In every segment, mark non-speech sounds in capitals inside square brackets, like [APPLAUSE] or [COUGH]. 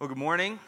Well, good morning.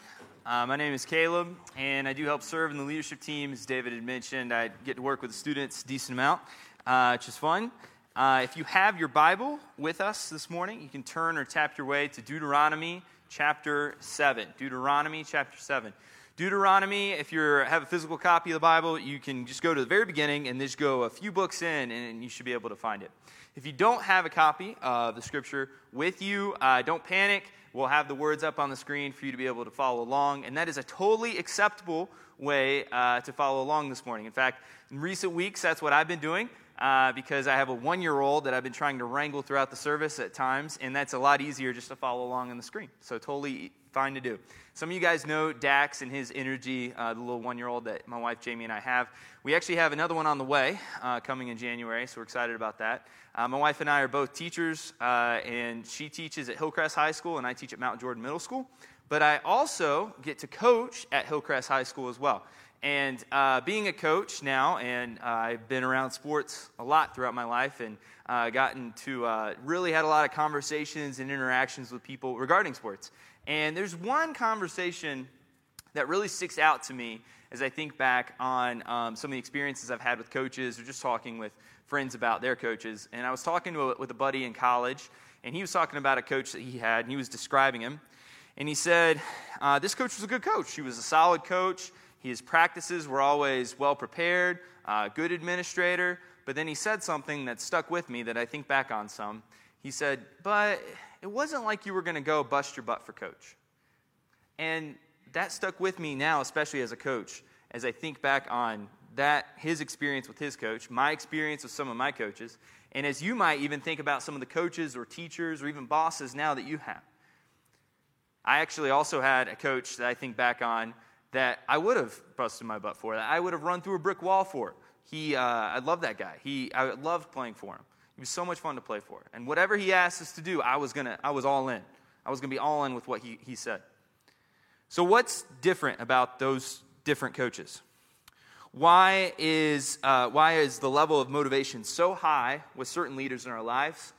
Uh, my name is Caleb, and I do help serve in the leadership team. As David had mentioned, I get to work with the students a decent amount, uh, which is fun. Uh, if you have your Bible with us this morning, you can turn or tap your way to Deuteronomy chapter 7. Deuteronomy chapter 7. Deuteronomy, if you have a physical copy of the Bible, you can just go to the very beginning and just go a few books in, and you should be able to find it. If you don't have a copy of the scripture with you, uh, don't panic. We'll have the words up on the screen for you to be able to follow along, and that is a totally acceptable way uh, to follow along this morning. In fact, in recent weeks, that's what I've been doing. Uh, because I have a one year old that I've been trying to wrangle throughout the service at times, and that's a lot easier just to follow along on the screen. So, totally fine to do. Some of you guys know Dax and his energy, uh, the little one year old that my wife Jamie and I have. We actually have another one on the way uh, coming in January, so we're excited about that. Uh, my wife and I are both teachers, uh, and she teaches at Hillcrest High School, and I teach at Mount Jordan Middle School. But I also get to coach at Hillcrest High School as well. And uh, being a coach now, and uh, I've been around sports a lot throughout my life, and uh, gotten to uh, really had a lot of conversations and interactions with people regarding sports. And there's one conversation that really sticks out to me as I think back on um, some of the experiences I've had with coaches or just talking with friends about their coaches. And I was talking a, with a buddy in college, and he was talking about a coach that he had, and he was describing him. And he said, uh, This coach was a good coach. He was a solid coach. His practices were always well prepared, uh, good administrator. But then he said something that stuck with me that I think back on some. He said, But it wasn't like you were going to go bust your butt for coach. And that stuck with me now, especially as a coach, as I think back on that his experience with his coach, my experience with some of my coaches, and as you might even think about some of the coaches or teachers or even bosses now that you have. I actually also had a coach that I think back on that I would have busted my butt for, that I would have run through a brick wall for. He, uh, I love that guy. He, I loved playing for him. He was so much fun to play for. And whatever he asked us to do, I was, gonna, I was all in. I was to be all in with what he, he said. So, what's different about those different coaches? Why is, uh, why is the level of motivation so high with certain leaders in our lives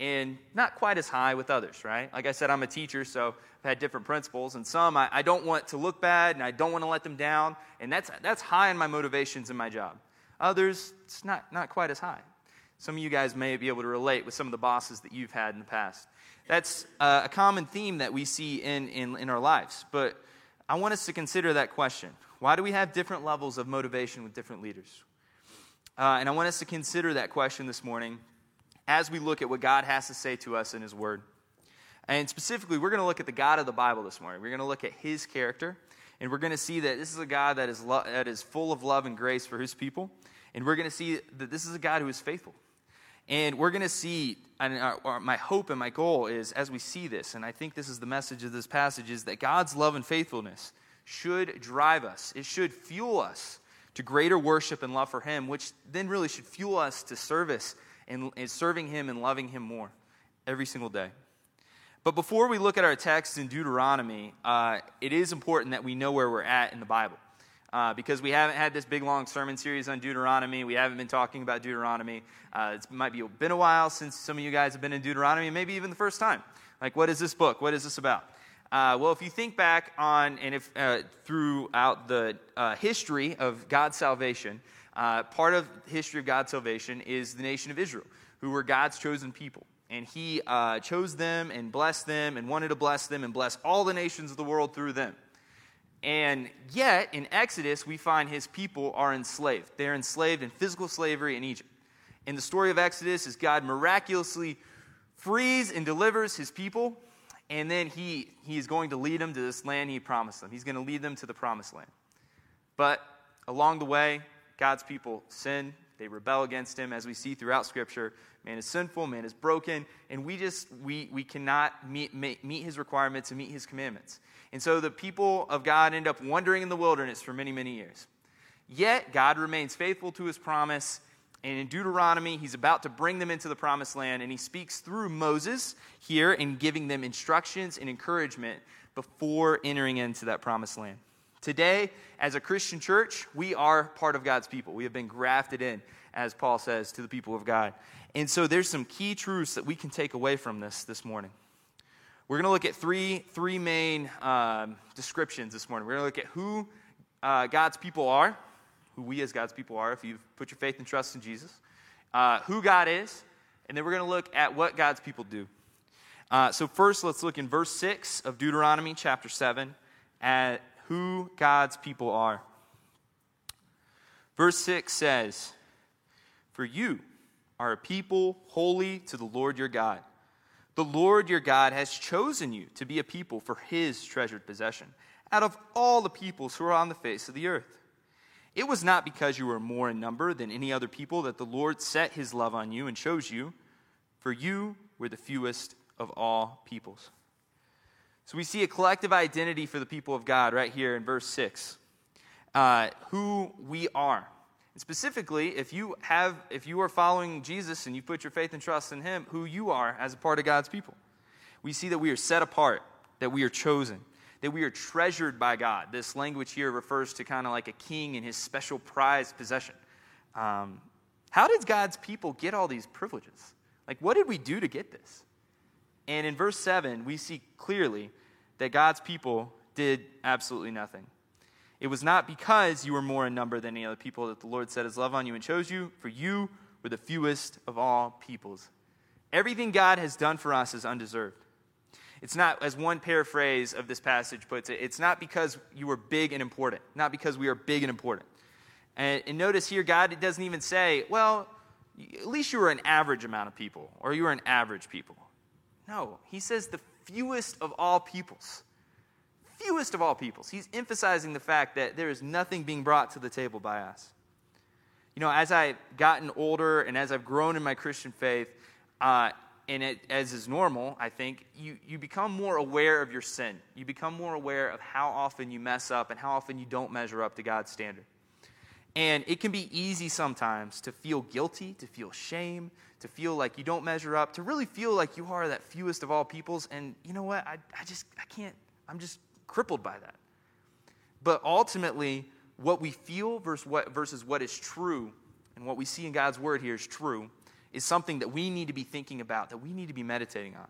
and not quite as high with others, right? Like I said, I'm a teacher, so I've had different principals, and some I, I don't want to look bad and I don't want to let them down, and that's, that's high in my motivations in my job. Others, it's not, not quite as high. Some of you guys may be able to relate with some of the bosses that you've had in the past. That's uh, a common theme that we see in, in, in our lives. But I want us to consider that question why do we have different levels of motivation with different leaders? Uh, and I want us to consider that question this morning as we look at what God has to say to us in His Word. And specifically, we're going to look at the God of the Bible this morning. We're going to look at His character, and we're going to see that this is a God that is, lo- that is full of love and grace for His people. And we're going to see that this is a God who is faithful. And we're going to see, and our, our, my hope and my goal is as we see this, and I think this is the message of this passage, is that God's love and faithfulness should drive us. It should fuel us to greater worship and love for Him, which then really should fuel us to service and, and serving Him and loving Him more every single day. But before we look at our text in Deuteronomy, uh, it is important that we know where we're at in the Bible uh, because we haven't had this big long sermon series on Deuteronomy. We haven't been talking about Deuteronomy. Uh, it might be been a while since some of you guys have been in Deuteronomy, maybe even the first time. Like, what is this book? What is this about? Uh, well, if you think back on and if uh, throughout the uh, history of God's salvation, uh, part of history of God's salvation is the nation of Israel, who were God's chosen people. And He chose them and blessed them and wanted to bless them and bless all the nations of the world through them. And yet, in Exodus, we find his people are enslaved. They're enslaved in physical slavery in Egypt. In the story of Exodus, is God miraculously frees and delivers his people, and then he, he is going to lead them to this land he promised them. He's going to lead them to the promised land. But along the way, God's people sin, they rebel against him, as we see throughout Scripture. Man is sinful, man is broken, and we just we, we cannot meet, meet his requirements and meet his commandments. And so the people of God end up wandering in the wilderness for many, many years. Yet God remains faithful to his promise. And in Deuteronomy, he's about to bring them into the promised land, and he speaks through Moses here in giving them instructions and encouragement before entering into that promised land. Today, as a Christian church, we are part of God's people. We have been grafted in, as Paul says, to the people of God. And so there's some key truths that we can take away from this this morning. We're going to look at three, three main um, descriptions this morning. We're going to look at who uh, God's people are, who we as God's people are, if you've put your faith and trust in Jesus, uh, who God is, and then we're going to look at what God's people do. Uh, so, first, let's look in verse 6 of Deuteronomy chapter 7 at who God's people are. Verse 6 says, For you are a people holy to the Lord your God. The Lord your God has chosen you to be a people for his treasured possession out of all the peoples who are on the face of the earth. It was not because you were more in number than any other people that the Lord set his love on you and chose you, for you were the fewest of all peoples. So we see a collective identity for the people of God right here in verse 6 uh, who we are. And specifically, if you have, if you are following Jesus and you put your faith and trust in Him, who you are as a part of God's people. We see that we are set apart, that we are chosen, that we are treasured by God. This language here refers to kind of like a king and his special prized possession. Um, how did God's people get all these privileges? Like, what did we do to get this? And in verse 7, we see clearly that God's people did absolutely nothing. It was not because you were more in number than any other people that the Lord set his love on you and chose you, for you were the fewest of all peoples. Everything God has done for us is undeserved. It's not, as one paraphrase of this passage puts it, it's not because you were big and important, not because we are big and important. And, and notice here, God doesn't even say, well, at least you were an average amount of people, or you were an average people. No, he says the fewest of all peoples fewest of all peoples. He's emphasizing the fact that there is nothing being brought to the table by us. You know, as I've gotten older and as I've grown in my Christian faith, uh, and it, as is normal, I think, you, you become more aware of your sin. You become more aware of how often you mess up and how often you don't measure up to God's standard. And it can be easy sometimes to feel guilty, to feel shame, to feel like you don't measure up, to really feel like you are that fewest of all peoples. And you know what? I, I just, I can't, I'm just crippled by that. But ultimately, what we feel versus what, versus what is true, and what we see in God's word here is true, is something that we need to be thinking about, that we need to be meditating on.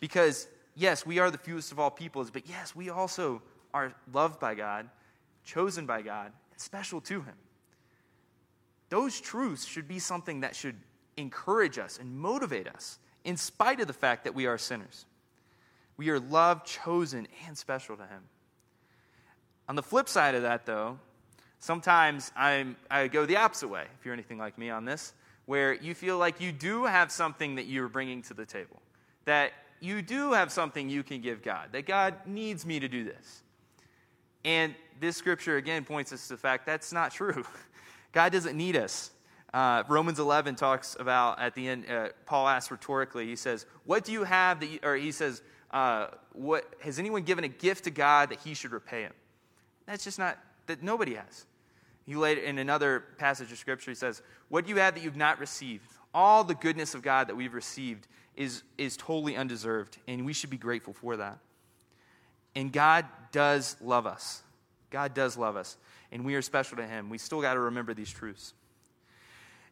Because, yes, we are the fewest of all peoples, but yes, we also are loved by God, chosen by God, and special to Him. Those truths should be something that should encourage us and motivate us, in spite of the fact that we are sinners. We are loved, chosen, and special to Him. On the flip side of that, though, sometimes I'm, I go the opposite way, if you're anything like me on this, where you feel like you do have something that you're bringing to the table, that you do have something you can give God, that God needs me to do this. And this scripture, again, points us to the fact that's not true. [LAUGHS] God doesn't need us. Uh, Romans 11 talks about at the end, uh, Paul asks rhetorically, he says, What do you have that you, or he says, uh, what, has anyone given a gift to God that he should repay him? That's just not, that nobody has. He later, in another passage of Scripture, he says, What do you have that you've not received, all the goodness of God that we've received is, is totally undeserved, and we should be grateful for that. And God does love us. God does love us, and we are special to Him. We still got to remember these truths.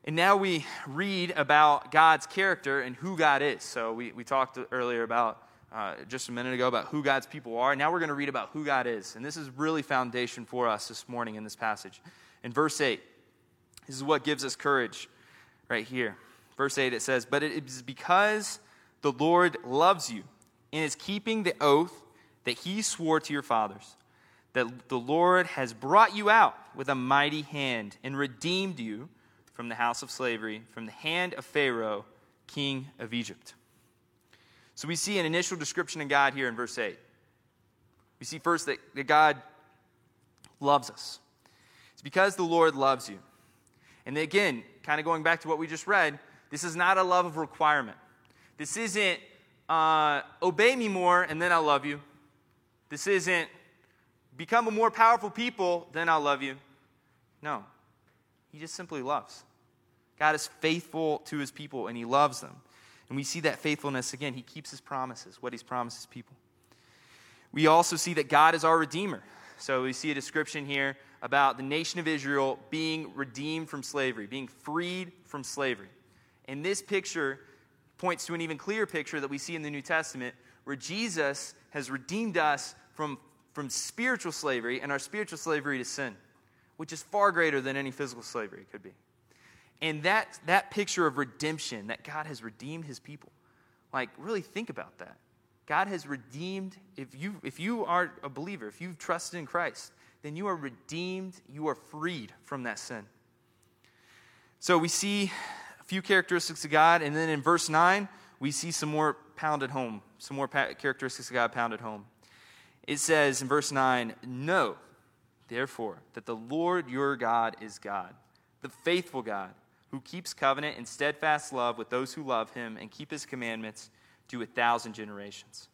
And now we read about God's character and who God is. So we, we talked earlier about uh, just a minute ago about who God's people are. Now we're going to read about who God is. And this is really foundation for us this morning in this passage. In verse 8, this is what gives us courage right here. Verse 8, it says, But it is because the Lord loves you and is keeping the oath that he swore to your fathers, that the Lord has brought you out with a mighty hand and redeemed you from the house of slavery, from the hand of Pharaoh, king of Egypt. So we see an initial description of God here in verse 8. We see first that, that God loves us. It's because the Lord loves you. And again, kind of going back to what we just read, this is not a love of requirement. This isn't uh, obey me more and then I'll love you. This isn't become a more powerful people, then I'll love you. No. He just simply loves. God is faithful to his people and he loves them. And we see that faithfulness again. He keeps his promises, what he's promised his people. We also see that God is our Redeemer. So we see a description here about the nation of Israel being redeemed from slavery, being freed from slavery. And this picture points to an even clearer picture that we see in the New Testament where Jesus has redeemed us from, from spiritual slavery and our spiritual slavery to sin, which is far greater than any physical slavery could be. And that, that picture of redemption, that God has redeemed his people, like, really think about that. God has redeemed, if you, if you are a believer, if you've trusted in Christ, then you are redeemed, you are freed from that sin. So we see a few characteristics of God, and then in verse 9, we see some more pounded home, some more characteristics of God pounded home. It says in verse 9, Know, therefore, that the Lord your God is God, the faithful God, who keeps covenant and steadfast love with those who love him and keep his commandments to a thousand generations.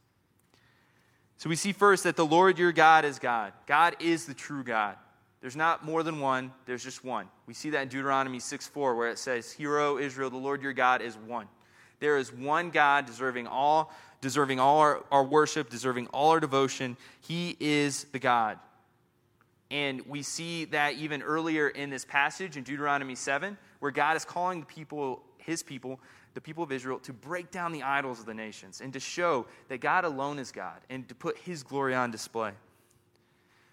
So we see first that the Lord your God is God. God is the true God. There's not more than one, there's just one. We see that in Deuteronomy 6 4, where it says, Hear, O Israel, the Lord your God is one. There is one God deserving all, deserving all our, our worship, deserving all our devotion. He is the God. And we see that even earlier in this passage in Deuteronomy 7, where God is calling the people, his people, the people of Israel, to break down the idols of the nations and to show that God alone is God and to put his glory on display.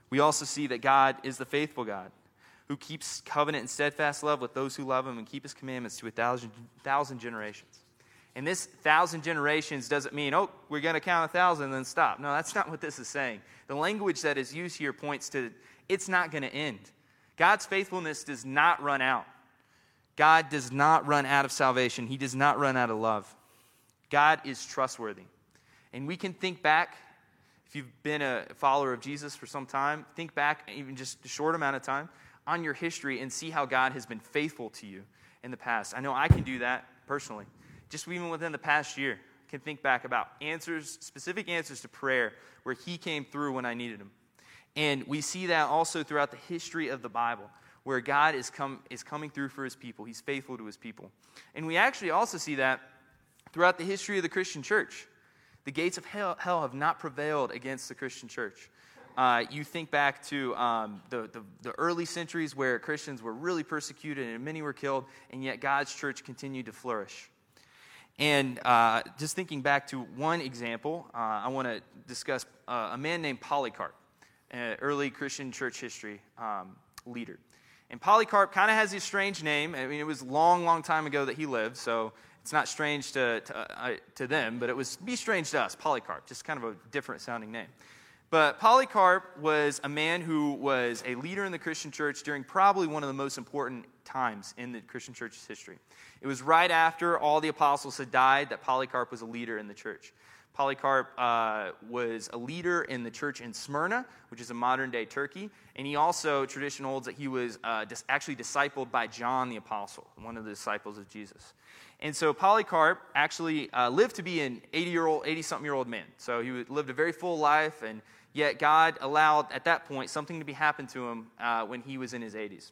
We also see that God is the faithful God who keeps covenant and steadfast love with those who love him and keep his commandments to a thousand, thousand generations. And this thousand generations doesn't mean, oh, we're going to count a thousand and then stop. No, that's not what this is saying. The language that is used here points to it's not going to end. God's faithfulness does not run out. God does not run out of salvation, He does not run out of love. God is trustworthy. And we can think back, if you've been a follower of Jesus for some time, think back, even just a short amount of time, on your history and see how God has been faithful to you in the past. I know I can do that personally just even within the past year, can think back about answers, specific answers to prayer where He came through when I needed Him. And we see that also throughout the history of the Bible, where God is, come, is coming through for His people. He's faithful to His people. And we actually also see that throughout the history of the Christian church. The gates of hell, hell have not prevailed against the Christian church. Uh, you think back to um, the, the, the, early centuries where Christians were really persecuted and many were killed, and yet God's church continued to flourish. And uh, just thinking back to one example, uh, I want to discuss uh, a man named Polycarp, an early Christian church history um, leader. And Polycarp kind of has a strange name. I mean, it was a long, long time ago that he lived, so it's not strange to, to, uh, to them, but it was be strange to us, Polycarp, just kind of a different sounding name. But Polycarp was a man who was a leader in the Christian church during probably one of the most important times in the Christian church's history. It was right after all the apostles had died that Polycarp was a leader in the church. Polycarp uh, was a leader in the church in Smyrna, which is a modern day Turkey. And he also, tradition holds that he was uh, dis- actually discipled by John the Apostle, one of the disciples of Jesus. And so Polycarp actually uh, lived to be an 80 year old, 80 something year old man. So he lived a very full life and Yet God allowed at that point something to be happen to him uh, when he was in his 80s.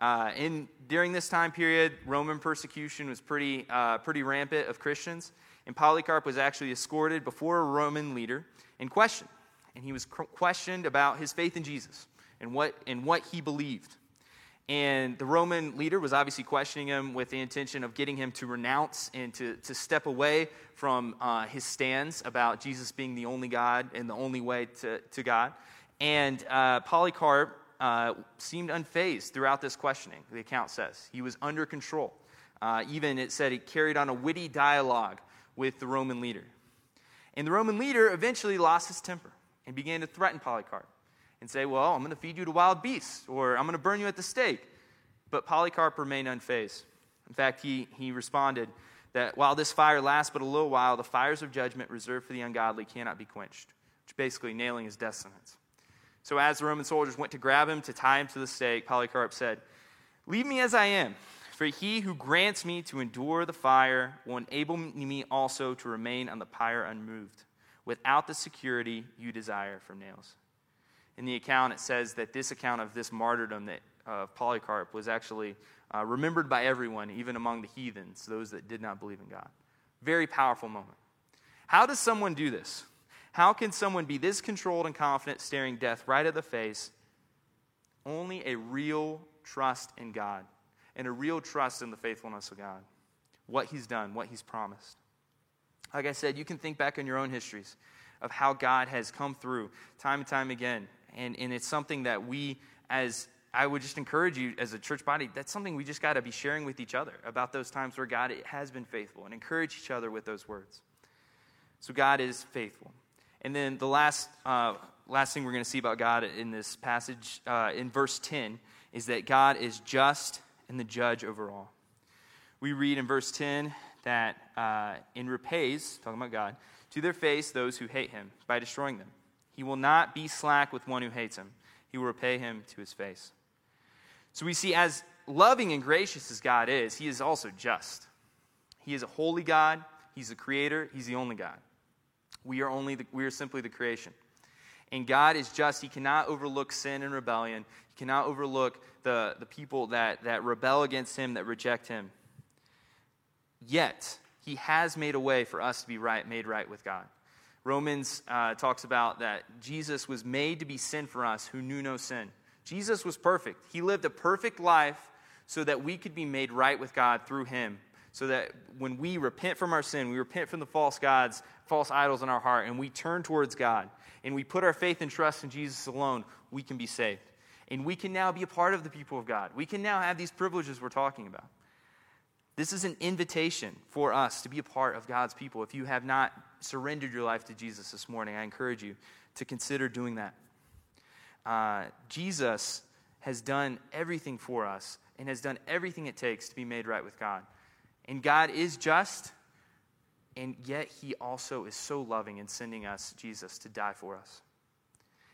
Uh, in, during this time period, Roman persecution was pretty, uh, pretty rampant of Christians, and Polycarp was actually escorted before a Roman leader and questioned. And he was questioned about his faith in Jesus and what, and what he believed. And the Roman leader was obviously questioning him with the intention of getting him to renounce and to, to step away from uh, his stands about Jesus being the only God and the only way to, to God. And uh, Polycarp uh, seemed unfazed throughout this questioning, the account says. He was under control. Uh, even it said he carried on a witty dialogue with the Roman leader. And the Roman leader eventually lost his temper and began to threaten Polycarp and say, Well, I'm going to feed you to wild beasts, or I'm going to burn you at the stake. But Polycarp remained unfazed. In fact, he, he responded that while this fire lasts but a little while, the fires of judgment reserved for the ungodly cannot be quenched, which basically nailing his death sentence. So as the Roman soldiers went to grab him to tie him to the stake, Polycarp said, Leave me as I am, for he who grants me to endure the fire will enable me also to remain on the pyre unmoved, without the security you desire from nails in the account, it says that this account of this martyrdom that, of Polycarp was actually uh, remembered by everyone, even among the heathens, those that did not believe in God. Very powerful moment. How does someone do this? How can someone be this controlled and confident, staring death right at the face? Only a real trust in God and a real trust in the faithfulness of God, what He's done, what He's promised. Like I said, you can think back on your own histories of how God has come through time and time again. And, and it's something that we, as I would just encourage you as a church body, that's something we just got to be sharing with each other about those times where God has been faithful and encourage each other with those words. So God is faithful. And then the last, uh, last thing we're going to see about God in this passage, uh, in verse 10, is that God is just and the judge over all. We read in verse 10 that uh, in repays, talking about God, to their face those who hate him by destroying them. He will not be slack with one who hates him, he will repay him to his face. So we see, as loving and gracious as God is, he is also just. He is a holy God, he's the creator, he's the only God. We are, only the, we are simply the creation. And God is just. He cannot overlook sin and rebellion. He cannot overlook the, the people that, that rebel against Him, that reject Him. Yet, He has made a way for us to be right, made right with God. Romans uh, talks about that Jesus was made to be sin for us who knew no sin. Jesus was perfect. He lived a perfect life so that we could be made right with God through Him. So that when we repent from our sin, we repent from the false gods, false idols in our heart, and we turn towards God, and we put our faith and trust in Jesus alone, we can be saved. And we can now be a part of the people of God. We can now have these privileges we're talking about. This is an invitation for us to be a part of God's people. If you have not surrendered your life to Jesus this morning, I encourage you to consider doing that. Uh, Jesus has done everything for us and has done everything it takes to be made right with God. And God is just, and yet He also is so loving in sending us Jesus to die for us.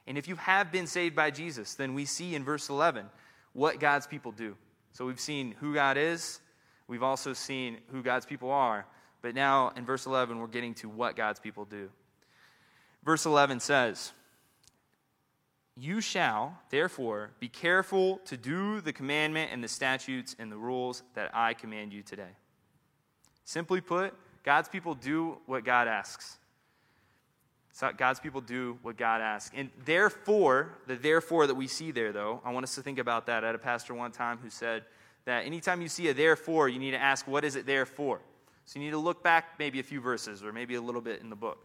And if you have been saved by Jesus, then we see in verse 11 what God's people do. So we've seen who God is, we've also seen who God's people are, but now in verse 11, we're getting to what God's people do. Verse 11 says, You shall, therefore, be careful to do the commandment and the statutes and the rules that I command you today. Simply put, God's people do what God asks. So God's people do what God asks. And therefore, the therefore that we see there, though, I want us to think about that. I had a pastor one time who said that anytime you see a therefore, you need to ask, what is it there for? So you need to look back maybe a few verses or maybe a little bit in the book.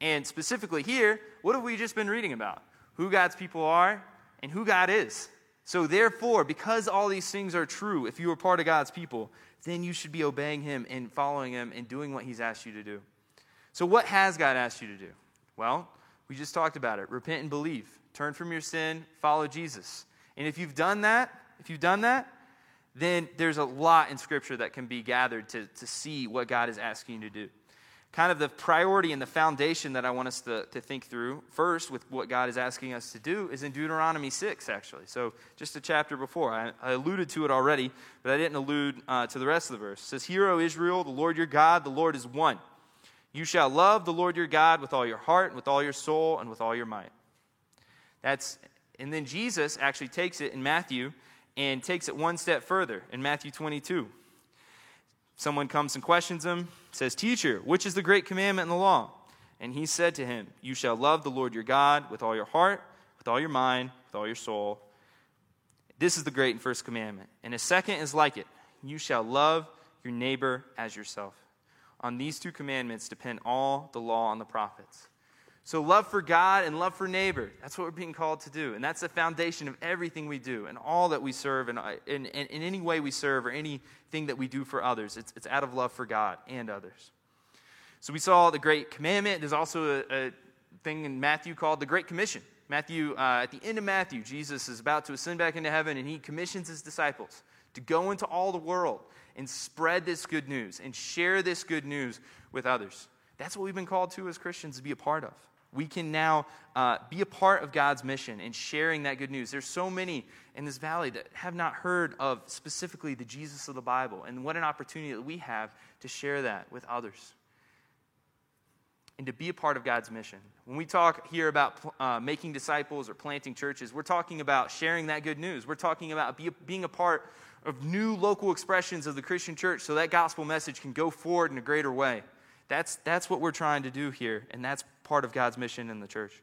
And specifically here, what have we just been reading about? Who God's people are and who God is. So, therefore, because all these things are true, if you are part of God's people, then you should be obeying Him and following Him and doing what He's asked you to do. So, what has God asked you to do? Well, we just talked about it. Repent and believe. Turn from your sin, follow Jesus. And if you've done that, if you've done that, then there's a lot in Scripture that can be gathered to, to see what God is asking you to do kind of the priority and the foundation that I want us to, to think through first with what God is asking us to do is in Deuteronomy 6, actually. So, just a chapter before. I, I alluded to it already, but I didn't allude uh, to the rest of the verse. It says, Hear, O Israel, the Lord your God, the Lord is one. You shall love the Lord your God with all your heart, and with all your soul, and with all your might. That's, and then Jesus actually takes it in Matthew and takes it one step further in Matthew 22. Someone comes and questions him, says, Teacher, which is the great commandment in the law? And he said to him, You shall love the Lord your God with all your heart, with all your mind, with all your soul. This is the great and first commandment. And a second is like it You shall love your neighbor as yourself. On these two commandments depend all the law and the prophets. So, love for God and love for neighbor, that's what we're being called to do. And that's the foundation of everything we do and all that we serve and in, in, in, any way we serve or anything that we do for others. It's, it's out of love for God and others. So, we saw the Great Commandment. There's also a, a thing in Matthew called the Great Commission. Matthew, uh, at the end of Matthew, Jesus is about to ascend back into heaven and he commissions his disciples to go into all the world and spread this good news and share this good news with others. That's what we've been called to as Christians to be a part of we can now uh, be a part of God's mission and sharing that good news. There's so many in this valley that have not heard of specifically the Jesus of the Bible, and what an opportunity that we have to share that with others and to be a part of God's mission. When we talk here about uh, making disciples or planting churches, we're talking about sharing that good news. We're talking about be, being a part of new local expressions of the Christian church so that gospel message can go forward in a greater way. That's, that's what we're trying to do here, and that's part of God's mission in the church.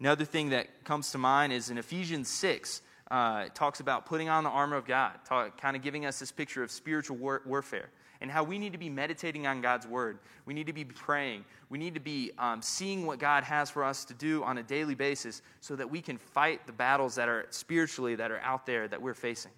Another thing that comes to mind is in Ephesians 6, uh, it talks about putting on the armor of God, talk, kind of giving us this picture of spiritual war- warfare. and how we need to be meditating on God's word. We need to be praying. We need to be um, seeing what God has for us to do on a daily basis so that we can fight the battles that are spiritually that are out there that we're facing.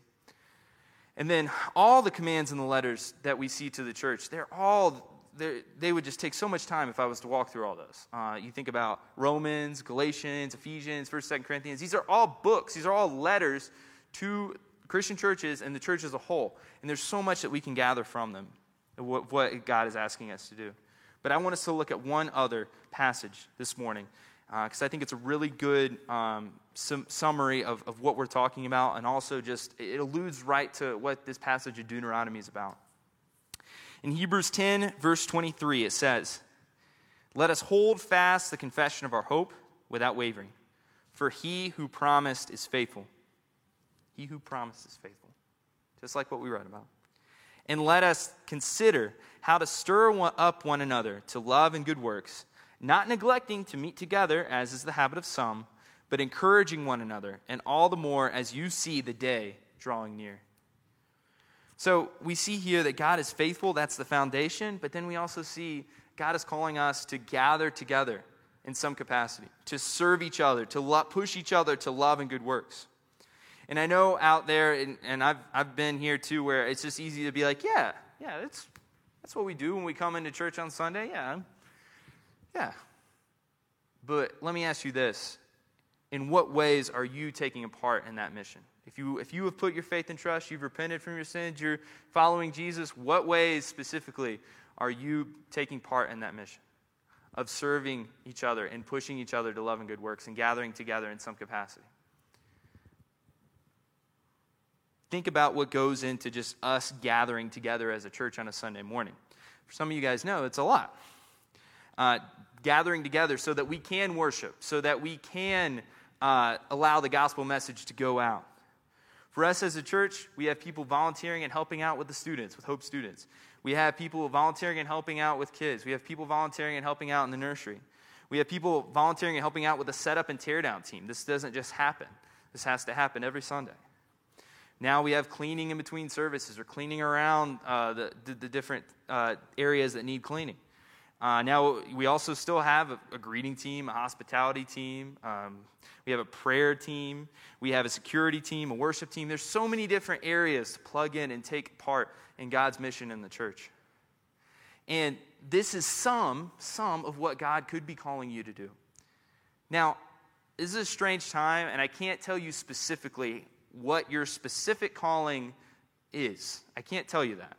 And then all the commands in the letters that we see to the church, they're all they would just take so much time if I was to walk through all those. Uh, you think about Romans, Galatians, Ephesians, 1st, 2nd Corinthians. These are all books. These are all letters to Christian churches and the church as a whole. And there's so much that we can gather from them, what, what God is asking us to do. But I want us to look at one other passage this morning because uh, I think it's a really good um, sum- summary of, of what we're talking about, and also just it alludes right to what this passage of Deuteronomy is about. In Hebrews 10, verse 23, it says, Let us hold fast the confession of our hope without wavering, for he who promised is faithful. He who promised is faithful. Just like what we read about. And let us consider how to stir up one another to love and good works, not neglecting to meet together, as is the habit of some, but encouraging one another, and all the more as you see the day drawing near. So we see here that God is faithful, that's the foundation, but then we also see God is calling us to gather together in some capacity, to serve each other, to lo- push each other to love and good works. And I know out there, and, and I've, I've been here too, where it's just easy to be like, yeah, yeah, that's, that's what we do when we come into church on Sunday. Yeah, yeah. But let me ask you this in what ways are you taking a part in that mission? If you, if you have put your faith and trust, you've repented from your sins, you're following Jesus, what ways specifically are you taking part in that mission of serving each other and pushing each other to love and good works and gathering together in some capacity? Think about what goes into just us gathering together as a church on a Sunday morning. For some of you guys know, it's a lot. Uh, gathering together so that we can worship, so that we can uh, allow the gospel message to go out. For us as a church, we have people volunteering and helping out with the students, with Hope students. We have people volunteering and helping out with kids. We have people volunteering and helping out in the nursery. We have people volunteering and helping out with the setup and teardown team. This doesn't just happen, this has to happen every Sunday. Now we have cleaning in between services or cleaning around uh, the, the, the, different uh, areas that need cleaning. Uh, now, we also still have a, a, greeting team, a hospitality team. Um, we have a prayer team. We have a security team, a worship team. There's so many different areas to plug in and take part in God's mission in the church. And this is some, some of what God could be calling you to do. Now, this is a strange time, and I can't tell you specifically what your specific calling is. I can't tell you that.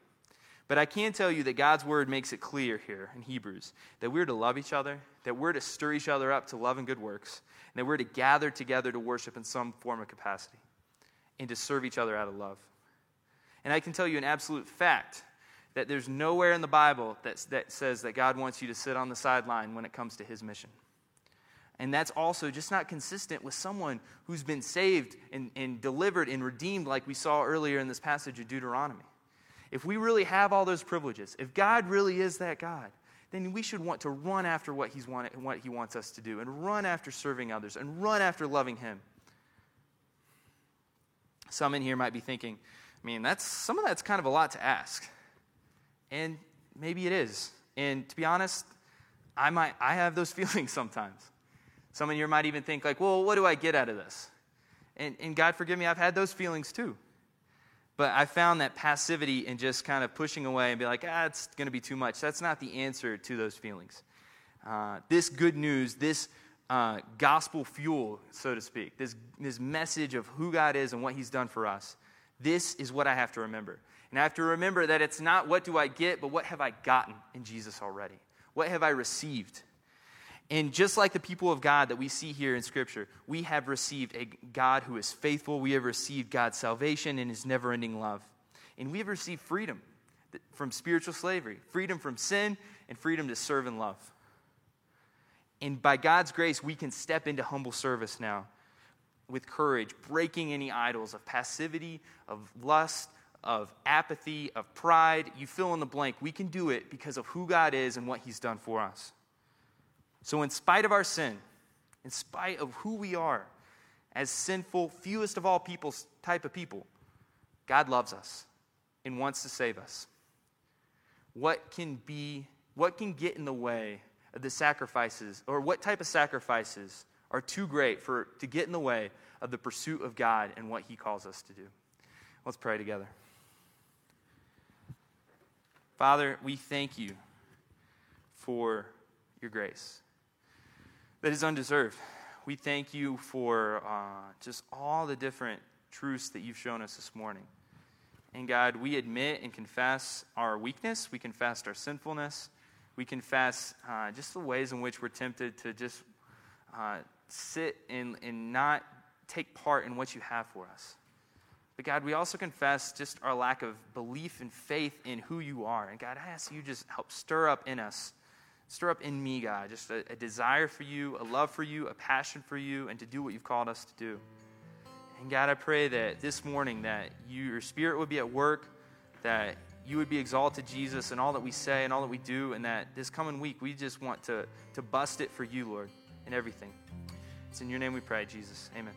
But I can tell you that God's word makes it clear here in Hebrews that we're to love each other, that we're to stir each other up to love and good works, and that we're to gather together to worship in some form of capacity and to serve each other out of love. And I can tell you an absolute fact that there's nowhere in the Bible that, that says that God wants you to sit on the sideline when it comes to his mission. And that's also just not consistent with someone who's been saved and, and delivered and redeemed, like we saw earlier in this passage of Deuteronomy if we really have all those privileges, if God really is that God, then we should want to run after what, he's wanted, what He wants us to do and run after serving others and run after loving Him. Some in here might be thinking, I mean, that's, some of that's kind of a lot to ask. And maybe it is. And to be honest, I, might, I have those [LAUGHS] feelings sometimes. Some in here might even think, like, well, what do I get out of this? And, and God forgive me, I've had those feelings too. But I found that passivity and just kind of pushing away and be like, ah, it's going to be too much. That's not the answer to those feelings. Uh, this good news, this uh, gospel fuel, so to speak, this, this message of who God is and what He's done for us, this is what I have to remember. And I have to remember that it's not what do I get, but what have I gotten in Jesus already? What have I received? And just like the people of God that we see here in Scripture, we have received a God who is faithful. We have received God's salvation and his never ending love. And we have received freedom from spiritual slavery, freedom from sin, and freedom to serve and love. And by God's grace, we can step into humble service now with courage, breaking any idols of passivity, of lust, of apathy, of pride. You fill in the blank. We can do it because of who God is and what he's done for us. So, in spite of our sin, in spite of who we are, as sinful, fewest of all people's type of people, God loves us and wants to save us. what can be, what can get in the way of the sacrifices, or what type of sacrifices are too great for to get in the way of the pursuit of God and what He calls us to do. Let's pray together. Father, we thank you for your grace that is undeserved. We thank you for uh, just all the different truths that you've shown us this morning. And God, we admit and confess our weakness, we confess our sinfulness, we confess uh, just the ways in which we're tempted to just uh, sit and, and not take part in what you have for us. But God, we also confess just our lack of belief and faith in who you are. And God, I ask you just help stir up in us, stir up in me, God, just a, a desire for you, a love for you, a passion for you, and to do what you've called us to do. And God, I pray that this morning that you, your spirit would be at work, that you would be exalted, Jesus, in all that we say and all that we do, and that this coming week we just want to, to bust it for you, Lord, in everything. It's in your name we pray, Jesus. Amen.